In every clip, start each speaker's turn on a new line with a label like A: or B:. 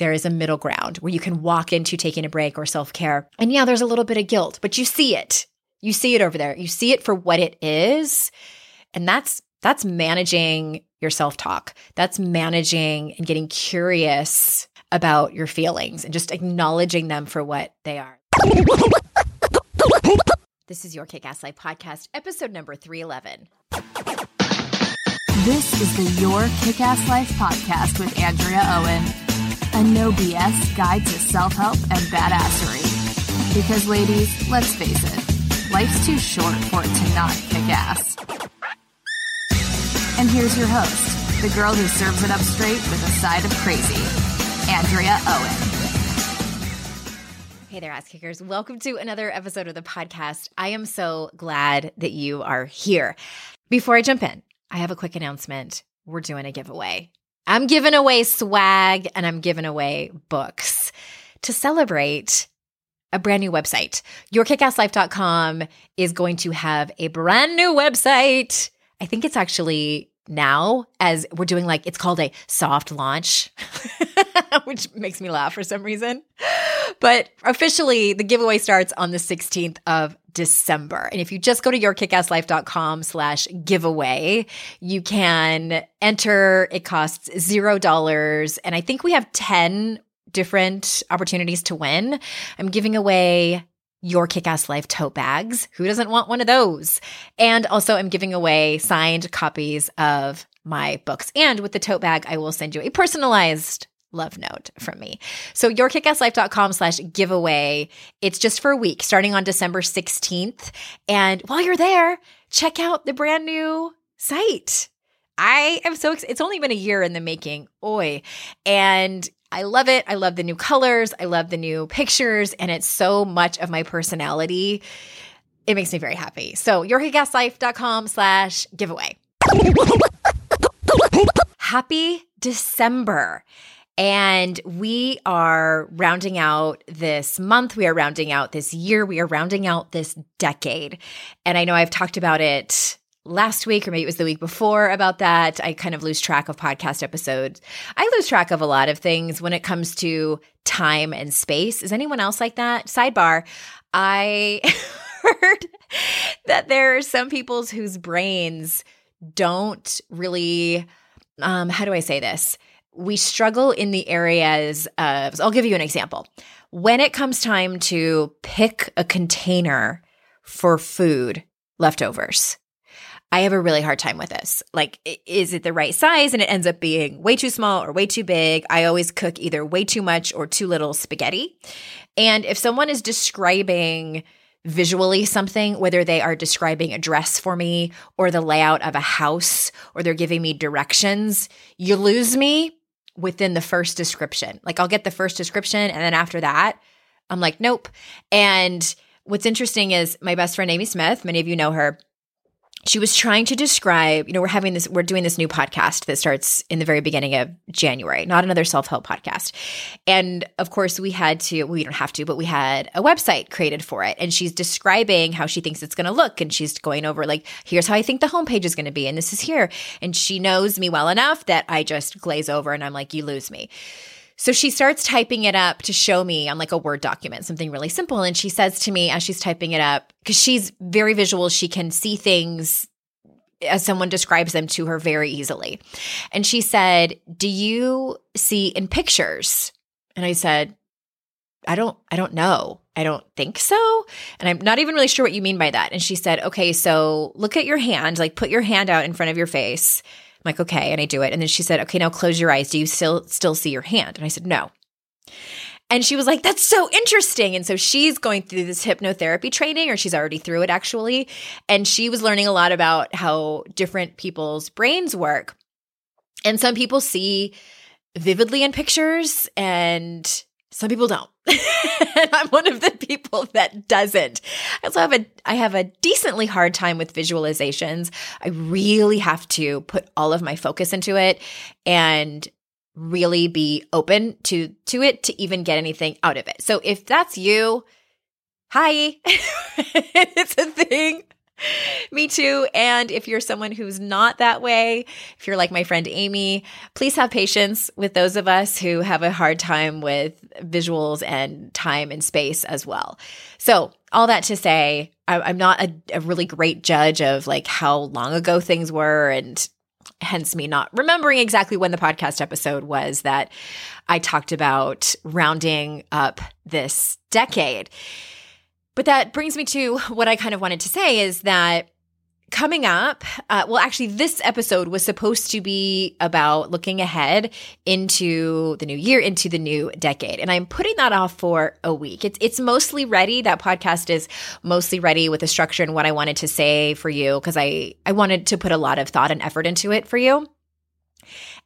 A: there is a middle ground where you can walk into taking a break or self care. And yeah, there's a little bit of guilt, but you see it. You see it over there. You see it for what it is. And that's that's managing your self-talk. That's managing and getting curious about your feelings and just acknowledging them for what they are. This is your Kick Ass Life podcast, episode number 311.
B: This is the Your Kick Ass Life podcast with Andrea Owen, a no BS guide to self help and badassery. Because, ladies, let's face it, life's too short for it to not kick ass. And here's your host, the girl who serves it up straight with a side of crazy, Andrea Owen.
A: Hey there, ass kickers. Welcome to another episode of the podcast. I am so glad that you are here. Before I jump in, I have a quick announcement. We're doing a giveaway. I'm giving away swag and I'm giving away books to celebrate a brand new website. YourKickAssLife.com is going to have a brand new website. I think it's actually now as we're doing like it's called a soft launch which makes me laugh for some reason but officially the giveaway starts on the 16th of december and if you just go to yourkickasslife.com slash giveaway you can enter it costs zero dollars and i think we have 10 different opportunities to win i'm giving away your Kickass life tote bags. Who doesn't want one of those? And also, I'm giving away signed copies of my books. And with the tote bag, I will send you a personalized love note from me. So yourkickasslife.com slash giveaway. It's just for a week starting on December 16th. And while you're there, check out the brand new site. I am so excited. It's only been a year in the making. Oi. And I love it. I love the new colors. I love the new pictures, and it's so much of my personality. It makes me very happy. So yourkickasslife.com slash giveaway. Happy December. And we are rounding out this month. We are rounding out this year. We are rounding out this decade. And I know I've talked about it last week or maybe it was the week before about that. I kind of lose track of podcast episodes. I lose track of a lot of things when it comes to time and space. Is anyone else like that? Sidebar, I heard that there are some people's whose brains don't really um how do I say this? We struggle in the areas of I'll give you an example. When it comes time to pick a container for food leftovers, I have a really hard time with this. Like, is it the right size? And it ends up being way too small or way too big. I always cook either way too much or too little spaghetti. And if someone is describing visually something, whether they are describing a dress for me or the layout of a house or they're giving me directions, you lose me within the first description. Like, I'll get the first description. And then after that, I'm like, nope. And what's interesting is my best friend, Amy Smith, many of you know her she was trying to describe, you know, we're having this, we're doing this new podcast that starts in the very beginning of January, not another self help podcast. And of course, we had to, we don't have to, but we had a website created for it. And she's describing how she thinks it's going to look. And she's going over, like, here's how I think the homepage is going to be. And this is here. And she knows me well enough that I just glaze over and I'm like, you lose me. So she starts typing it up to show me on like a Word document, something really simple. And she says to me as she's typing it up, because she's very visual, she can see things as someone describes them to her very easily. And she said, Do you see in pictures? And I said, I don't I don't know. I don't think so. And I'm not even really sure what you mean by that. And she said, "Okay, so look at your hand, like put your hand out in front of your face I'm like, okay. And I do it. And then she said, okay, now close your eyes. Do you still still see your hand? And I said, no. And she was like, that's so interesting. And so she's going through this hypnotherapy training, or she's already through it actually. And she was learning a lot about how different people's brains work. And some people see vividly in pictures, and some people don't. and I'm one of the people that doesn't. I also have a I have a decently hard time with visualizations. I really have to put all of my focus into it and really be open to to it to even get anything out of it. So if that's you, hi. it's a thing. Me too. And if you're someone who's not that way, if you're like my friend Amy, please have patience with those of us who have a hard time with visuals and time and space as well. So, all that to say, I, am not a, a really great judge of like how long ago things were and hence me not remembering exactly when the podcast episode was that I talked about rounding up this decade. But that brings me to what I kind of wanted to say is that coming up, uh, well, actually, this episode was supposed to be about looking ahead into the new year, into the new decade, and I'm putting that off for a week. It's it's mostly ready. That podcast is mostly ready with the structure and what I wanted to say for you because I I wanted to put a lot of thought and effort into it for you,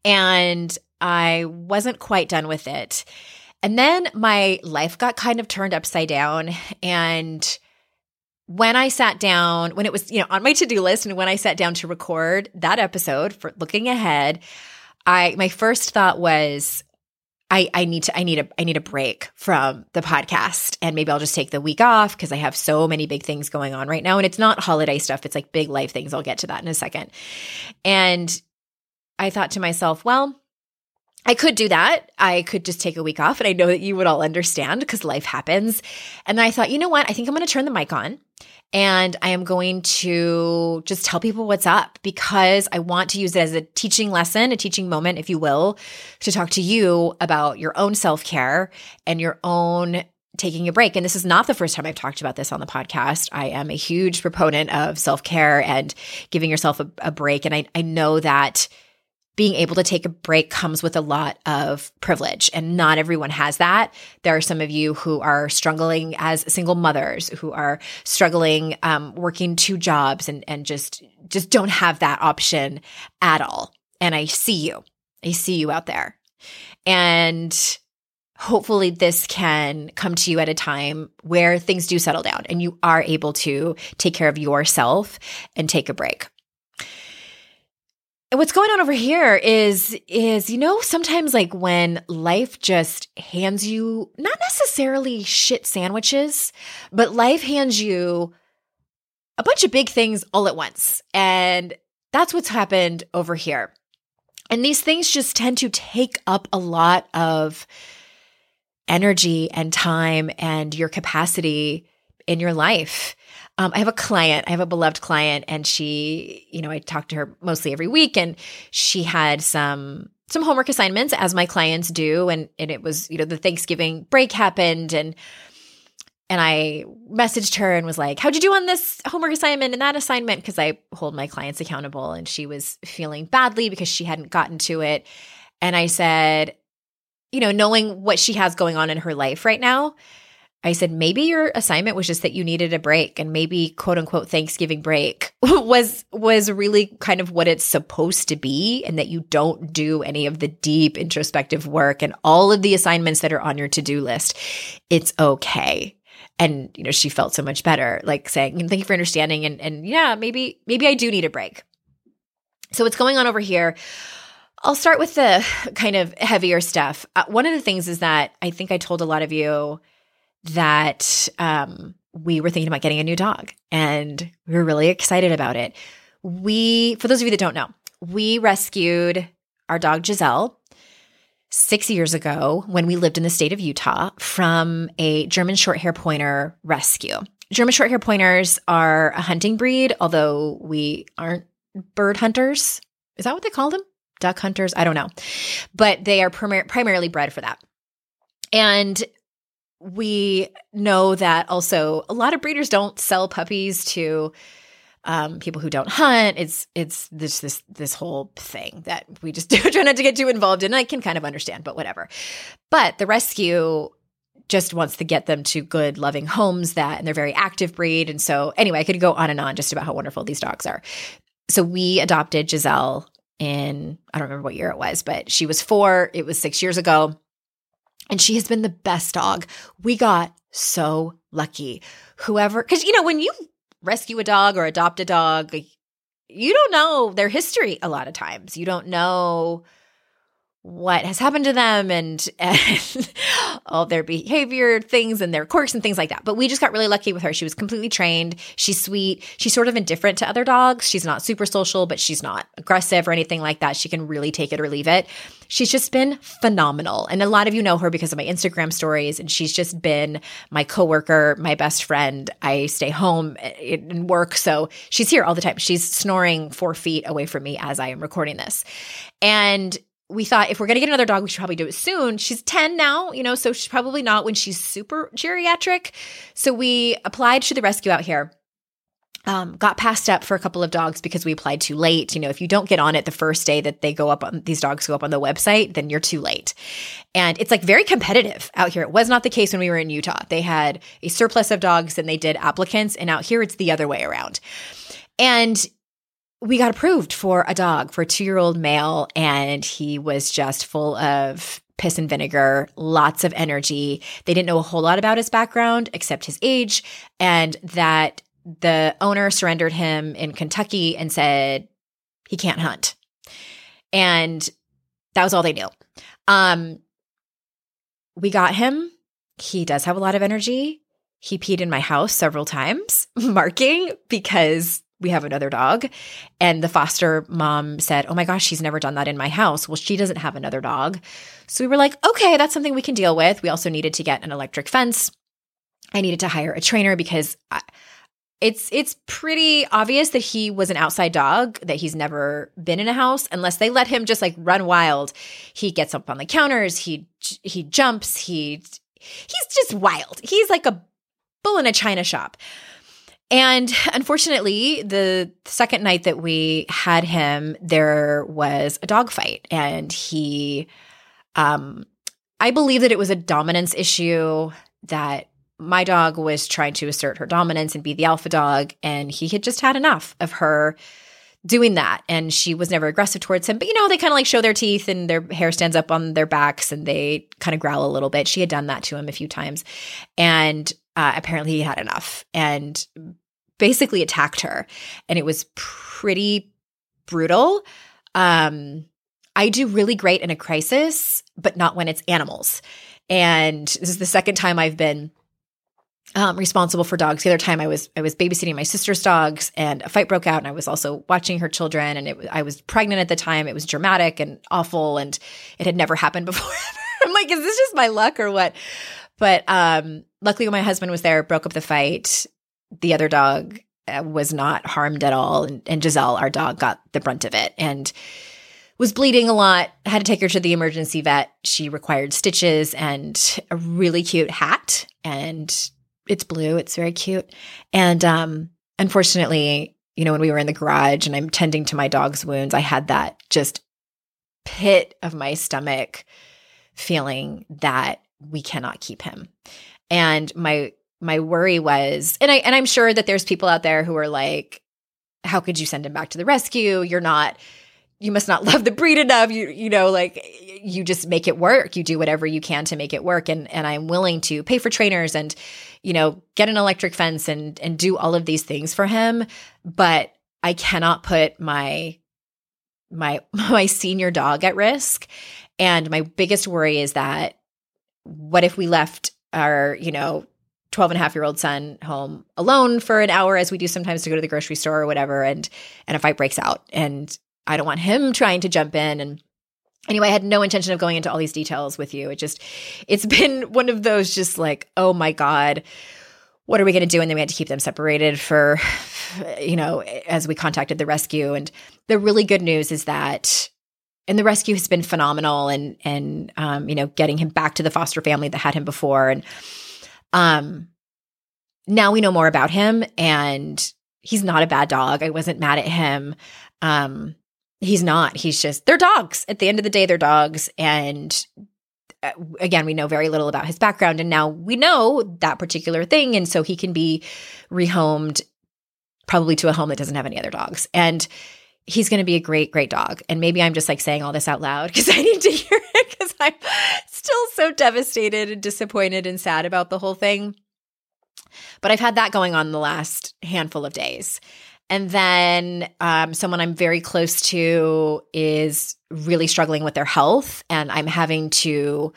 A: and I wasn't quite done with it. And then my life got kind of turned upside down. And when I sat down, when it was, you know, on my to-do list and when I sat down to record that episode for looking ahead, I my first thought was I, I need to I need a I need a break from the podcast. And maybe I'll just take the week off because I have so many big things going on right now. And it's not holiday stuff. It's like big life things. I'll get to that in a second. And I thought to myself, well, I could do that. I could just take a week off. And I know that you would all understand because life happens. And I thought, you know what? I think I'm going to turn the mic on and I am going to just tell people what's up because I want to use it as a teaching lesson, a teaching moment, if you will, to talk to you about your own self care and your own taking a break. And this is not the first time I've talked about this on the podcast. I am a huge proponent of self care and giving yourself a, a break. And I, I know that being able to take a break comes with a lot of privilege and not everyone has that. There are some of you who are struggling as single mothers who are struggling um, working two jobs and and just just don't have that option at all. And I see you. I see you out there. And hopefully this can come to you at a time where things do settle down and you are able to take care of yourself and take a break what's going on over here is is you know sometimes like when life just hands you not necessarily shit sandwiches but life hands you a bunch of big things all at once. And that's what's happened over here. And these things just tend to take up a lot of energy and time and your capacity in your life um, I have a client, I have a beloved client, and she, you know, I talk to her mostly every week, and she had some some homework assignments as my clients do, and and it was, you know, the Thanksgiving break happened, and and I messaged her and was like, "How'd you do on this homework assignment and that assignment?" Because I hold my clients accountable, and she was feeling badly because she hadn't gotten to it, and I said, you know, knowing what she has going on in her life right now I said, maybe your assignment was just that you needed a break and maybe quote unquote Thanksgiving break was was really kind of what it's supposed to be and that you don't do any of the deep introspective work and all of the assignments that are on your to-do list. It's okay. And you know, she felt so much better, like saying, thank you for understanding and and yeah, maybe maybe I do need a break. So what's going on over here? I'll start with the kind of heavier stuff. Uh, one of the things is that I think I told a lot of you that um, we were thinking about getting a new dog and we were really excited about it. We, for those of you that don't know, we rescued our dog Giselle six years ago when we lived in the state of Utah from a German short hair pointer rescue. German short hair pointers are a hunting breed, although we aren't bird hunters. Is that what they call them? Duck hunters? I don't know. But they are primar- primarily bred for that. And we know that also a lot of breeders don't sell puppies to um, people who don't hunt. It's it's this this this whole thing that we just try not to get too involved in. I can kind of understand, but whatever. But the rescue just wants to get them to good, loving homes that, and they're very active breed. And so, anyway, I could go on and on just about how wonderful these dogs are. So we adopted Giselle in I don't remember what year it was, but she was four. It was six years ago. And she has been the best dog. We got so lucky. Whoever, because you know, when you rescue a dog or adopt a dog, you don't know their history a lot of times. You don't know what has happened to them and, and all their behavior things and their quirks and things like that. But we just got really lucky with her. She was completely trained. She's sweet. She's sort of indifferent to other dogs. She's not super social, but she's not aggressive or anything like that. She can really take it or leave it. She's just been phenomenal. And a lot of you know her because of my Instagram stories. And she's just been my coworker, my best friend. I stay home eh, and work. So she's here all the time. She's snoring four feet away from me as I am recording this. And we thought if we're going to get another dog, we should probably do it soon. She's 10 now, you know, so she's probably not when she's super geriatric. So we applied to the rescue out here. Um, got passed up for a couple of dogs because we applied too late. You know, if you don't get on it the first day that they go up on these dogs go up on the website, then you're too late. And it's like very competitive out here. It was not the case when we were in Utah. They had a surplus of dogs and they did applicants, and out here it's the other way around. And we got approved for a dog for a two year old male, and he was just full of piss and vinegar, lots of energy. They didn't know a whole lot about his background except his age, and that the owner surrendered him in Kentucky and said he can't hunt. And that was all they knew. Um, we got him. He does have a lot of energy. He peed in my house several times, marking because we have another dog. And the foster mom said, Oh my gosh, she's never done that in my house. Well, she doesn't have another dog. So we were like, Okay, that's something we can deal with. We also needed to get an electric fence. I needed to hire a trainer because I, it's it's pretty obvious that he was an outside dog that he's never been in a house unless they let him just like run wild he gets up on the counters he he jumps he he's just wild he's like a bull in a china shop and unfortunately, the second night that we had him, there was a dog fight, and he, um, I believe that it was a dominance issue that my dog was trying to assert her dominance and be the alpha dog, and he had just had enough of her doing that. And she was never aggressive towards him. But you know, they kind of like show their teeth and their hair stands up on their backs and they kind of growl a little bit. She had done that to him a few times. And uh, apparently he had enough and basically attacked her. And it was pretty brutal. Um, I do really great in a crisis, but not when it's animals. And this is the second time I've been um, responsible for dogs. The other time I was I was babysitting my sister's dogs, and a fight broke out, and I was also watching her children. And it, I was pregnant at the time. It was dramatic and awful, and it had never happened before. I'm like, is this just my luck or what? But um, luckily, when my husband was there, broke up the fight. The other dog uh, was not harmed at all, and, and Giselle, our dog, got the brunt of it and was bleeding a lot. Had to take her to the emergency vet. She required stitches and a really cute hat, and it's blue. It's very cute. And um, unfortunately, you know, when we were in the garage and I'm tending to my dog's wounds, I had that just pit of my stomach feeling that we cannot keep him. And my my worry was and I and I'm sure that there's people out there who are like how could you send him back to the rescue? You're not you must not love the breed enough. You you know like you just make it work. You do whatever you can to make it work and and I'm willing to pay for trainers and you know get an electric fence and and do all of these things for him, but I cannot put my my my senior dog at risk. And my biggest worry is that what if we left our, you know, 12 and a half year old son home alone for an hour as we do sometimes to go to the grocery store or whatever and and a fight breaks out and I don't want him trying to jump in and anyway, I had no intention of going into all these details with you. It just, it's been one of those just like, oh my God, what are we going to do? And then we had to keep them separated for, you know, as we contacted the rescue. And the really good news is that, and the rescue has been phenomenal and, and, um, you know, getting him back to the foster family that had him before. And, um, now we know more about him and he's not a bad dog. I wasn't mad at him. Um, he's not. He's just, they're dogs. At the end of the day, they're dogs. And uh, again, we know very little about his background. And now we know that particular thing. And so he can be rehomed probably to a home that doesn't have any other dogs. And he's going to be a great, great dog. And maybe I'm just like saying all this out loud because I need to hear it because I'm still so devastated and disappointed and sad about the whole thing. But I've had that going on the last handful of days. And then um, someone I'm very close to is really struggling with their health, and I'm having to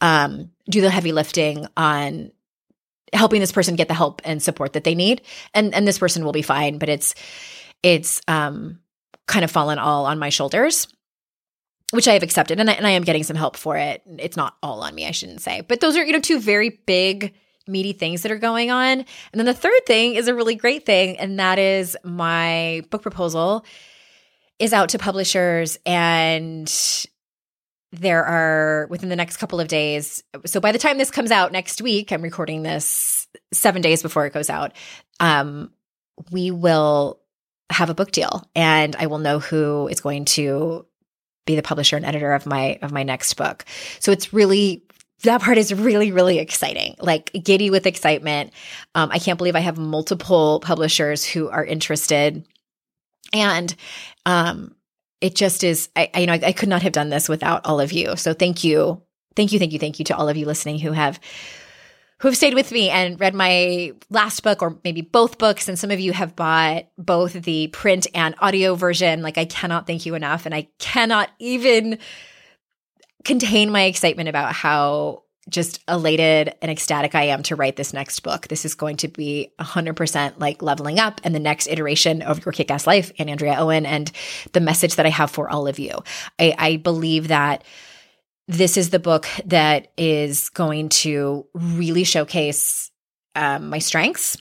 A: um, do the heavy lifting on helping this person get the help and support that they need. And and this person will be fine, but it's it's um, kind of fallen all on my shoulders which I have accepted, and I, and I am getting some help for it. It's not all on me, I shouldn't say, but those are you know two very big meaty things that are going on. And then the third thing is a really great thing, and that is my book proposal is out to publishers and there are within the next couple of days. So by the time this comes out next week, I'm recording this 7 days before it goes out. Um we will have a book deal and I will know who is going to be the publisher and editor of my of my next book. So it's really that part is really really exciting like giddy with excitement. Um, i can't believe i have multiple publishers who are interested. And um, it just is I, I you know I, I could not have done this without all of you. So thank you. Thank you thank you thank you to all of you listening who have who have stayed with me and read my last book or maybe both books. And some of you have bought both the print and audio version. Like, I cannot thank you enough. And I cannot even contain my excitement about how just elated and ecstatic I am to write this next book. This is going to be 100% like leveling up and the next iteration of Your Kick Ass Life and Andrea Owen and the message that I have for all of you. I, I believe that this is the book that is going to really showcase um, my strengths.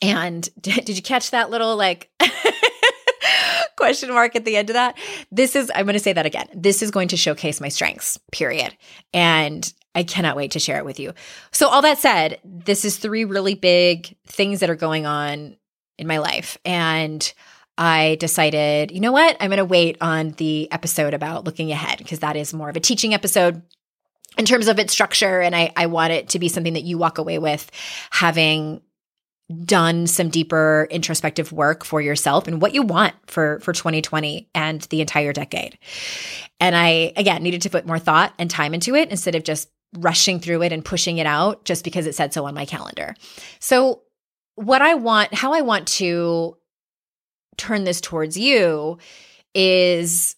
A: And did, did you catch that little like question mark at the end of that? This is, I'm going to say that again. This is going to showcase my strengths, period. And I cannot wait to share it with you. So, all that said, this is three really big things that are going on in my life. And I decided, you know what? I'm going to wait on the episode about looking ahead because that is more of a teaching episode in terms of its structure. And I, I want it to be something that you walk away with having done some deeper introspective work for yourself and what you want for for 2020 and the entire decade. And I again needed to put more thought and time into it instead of just rushing through it and pushing it out just because it said so on my calendar. So what I want, how I want to turn this towards you is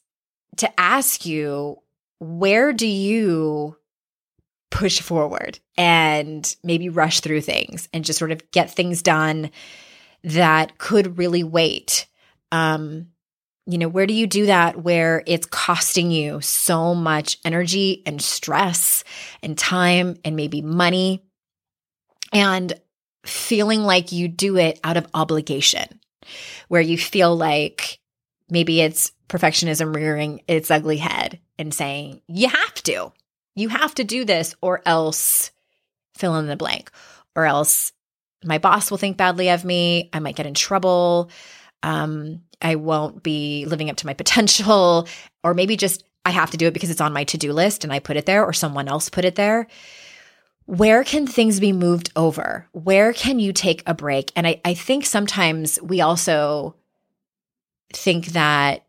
A: to ask you where do you push forward and maybe rush through things and just sort of get things done that could really wait? Um you know where do you do that where it's costing you so much energy and stress and time and maybe money and feeling like you do it out of obligation where you feel like maybe it's perfectionism rearing its ugly head and saying, you have to, you have to do this, or else fill in the blank, or else my boss will think badly of me. I might get in trouble. Um, I won't be living up to my potential, or maybe just I have to do it because it's on my to do list and I put it there, or someone else put it there where can things be moved over? Where can you take a break? And I, I think sometimes we also think that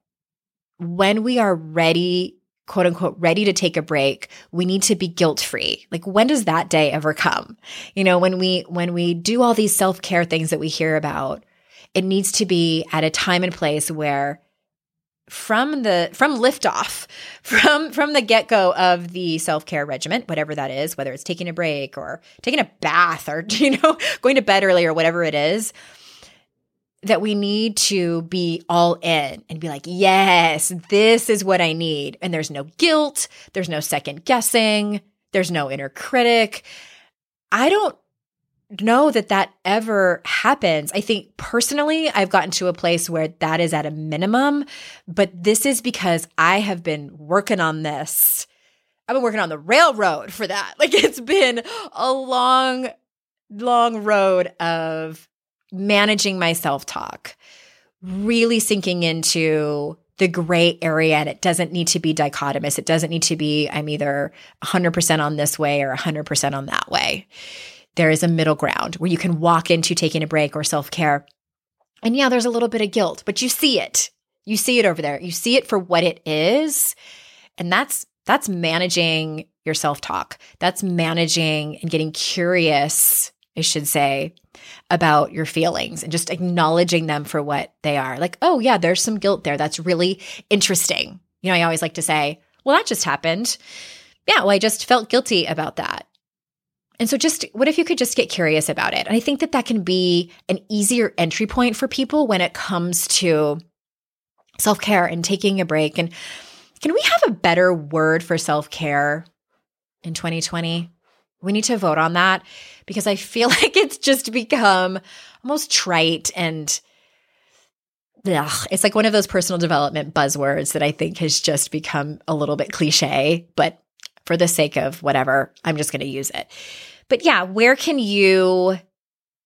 A: when we are ready, quote unquote, ready to take a break, we need to be guilt free. Like when does that day ever come? You know, when we, when we do all these self care things that we hear about, it needs to be at a time and place where from the from liftoff from from the get-go of the self-care regimen whatever that is whether it's taking a break or taking a bath or you know going to bed early or whatever it is that we need to be all in and be like yes this is what i need. And there's no guilt there's no second guessing there's no inner critic. I don't know that that ever happens. I think personally, I've gotten to a place where that is at a minimum, but this is because I have been working on this. I've been working on the railroad for that. Like it's been a long, long road of managing my self talk, really sinking into the gray area and it doesn't need to be dichotomous. It doesn't need to be, I'm either 100% on this way or 100% on that way there is a middle ground where you can walk into taking a break or self care. And yeah, there's a little bit of guilt, but you see it. You see it over there. You see it for what it is. And that's that's managing your self-talk. That's managing and getting curious I should say, about your feelings and just acknowledging them for what they are. Like, oh, yeah, there's some guilt there. That's really interesting. You know, I always like to say, well, that just happened. Yeah, well, I just felt guilty about that. And so, just what if you could just get curious about it? And I think that that can be an easier entry point for people when it comes to self care and taking a break. And can we have a better word for self care in 2020? We need to vote on that because I feel like it's just become almost trite and ugh, it's like one of those personal development buzzwords that I think has just become a little bit cliche, but for the sake of whatever, I'm just going to use it. But yeah, where can you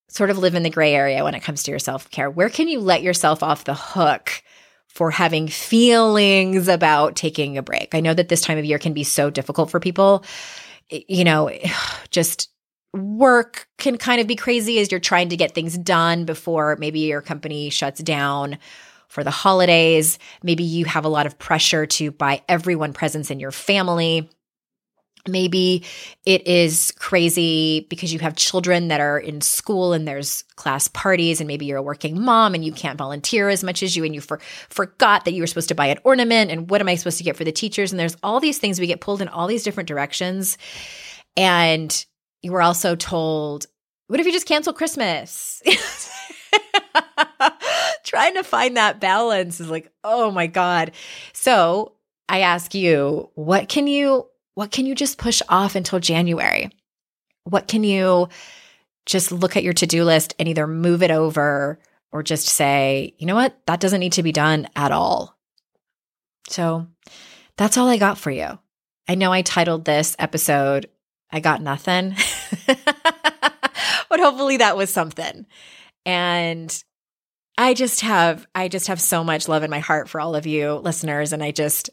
A: sort of live in the gray area when it comes to your self care? Where can you let yourself off the hook for having feelings about taking a break? I know that this time of year can be so difficult for people. You know, just work can kind of be crazy as you're trying to get things done before maybe your company shuts down for the holidays. Maybe you have a lot of pressure to buy everyone presents in your family. Maybe it is crazy because you have children that are in school and there's class parties, and maybe you're a working mom and you can't volunteer as much as you, and you for, forgot that you were supposed to buy an ornament. And what am I supposed to get for the teachers? And there's all these things we get pulled in all these different directions. And you were also told, what if you just cancel Christmas? Trying to find that balance is like, oh my God. So I ask you, what can you what can you just push off until January? What can you just look at your to-do list and either move it over or just say, you know what, that doesn't need to be done at all. So that's all I got for you. I know I titled this episode, I Got Nothing, but hopefully that was something. And I just have, I just have so much love in my heart for all of you listeners. And I just,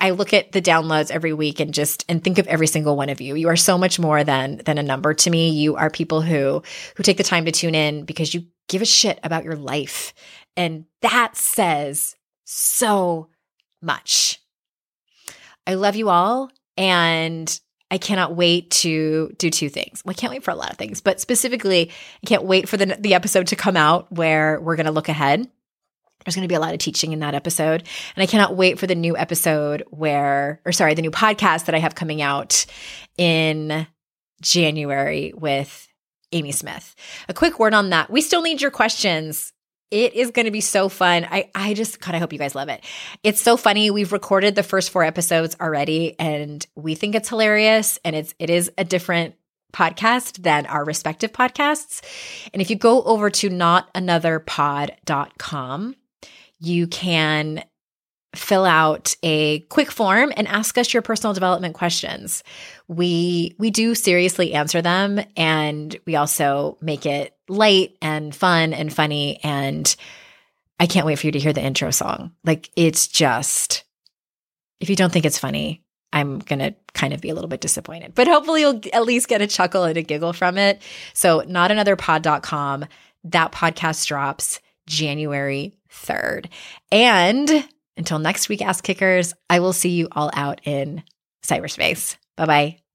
A: I look at the downloads every week and just and think of every single one of you. You are so much more than than a number to me. You are people who who take the time to tune in because you give a shit about your life. And that says so much. I love you all and I cannot wait to do two things. Well, I can't wait for a lot of things, but specifically, I can't wait for the, the episode to come out where we're going to look ahead there's going to be a lot of teaching in that episode. And I cannot wait for the new episode where, or sorry, the new podcast that I have coming out in January with Amy Smith. A quick word on that. We still need your questions. It is going to be so fun. I, I just kind of hope you guys love it. It's so funny. We've recorded the first four episodes already and we think it's hilarious and it's, it is a different podcast than our respective podcasts. And if you go over to notanotherpod.com, you can fill out a quick form and ask us your personal development questions. We we do seriously answer them and we also make it light and fun and funny and I can't wait for you to hear the intro song. Like it's just if you don't think it's funny, I'm going to kind of be a little bit disappointed. But hopefully you'll at least get a chuckle and a giggle from it. So not notanotherpod.com that podcast drops January 3rd. And until next week, Ass Kickers, I will see you all out in cyberspace. Bye bye.